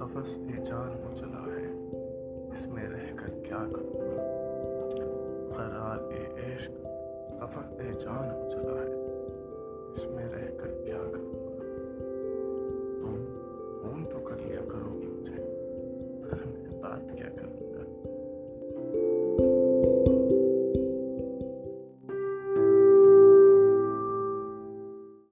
نفس اے جان ہو چلا ہے، اس میں رہ کر کیا کروں؟ گا قرار اے عشق افق اے جان ہو چلا ہے، اس میں رہ کر کیا کروں؟ گا تم فون تو کر لیا کرو گی مجھے میں بات کیا کروں؟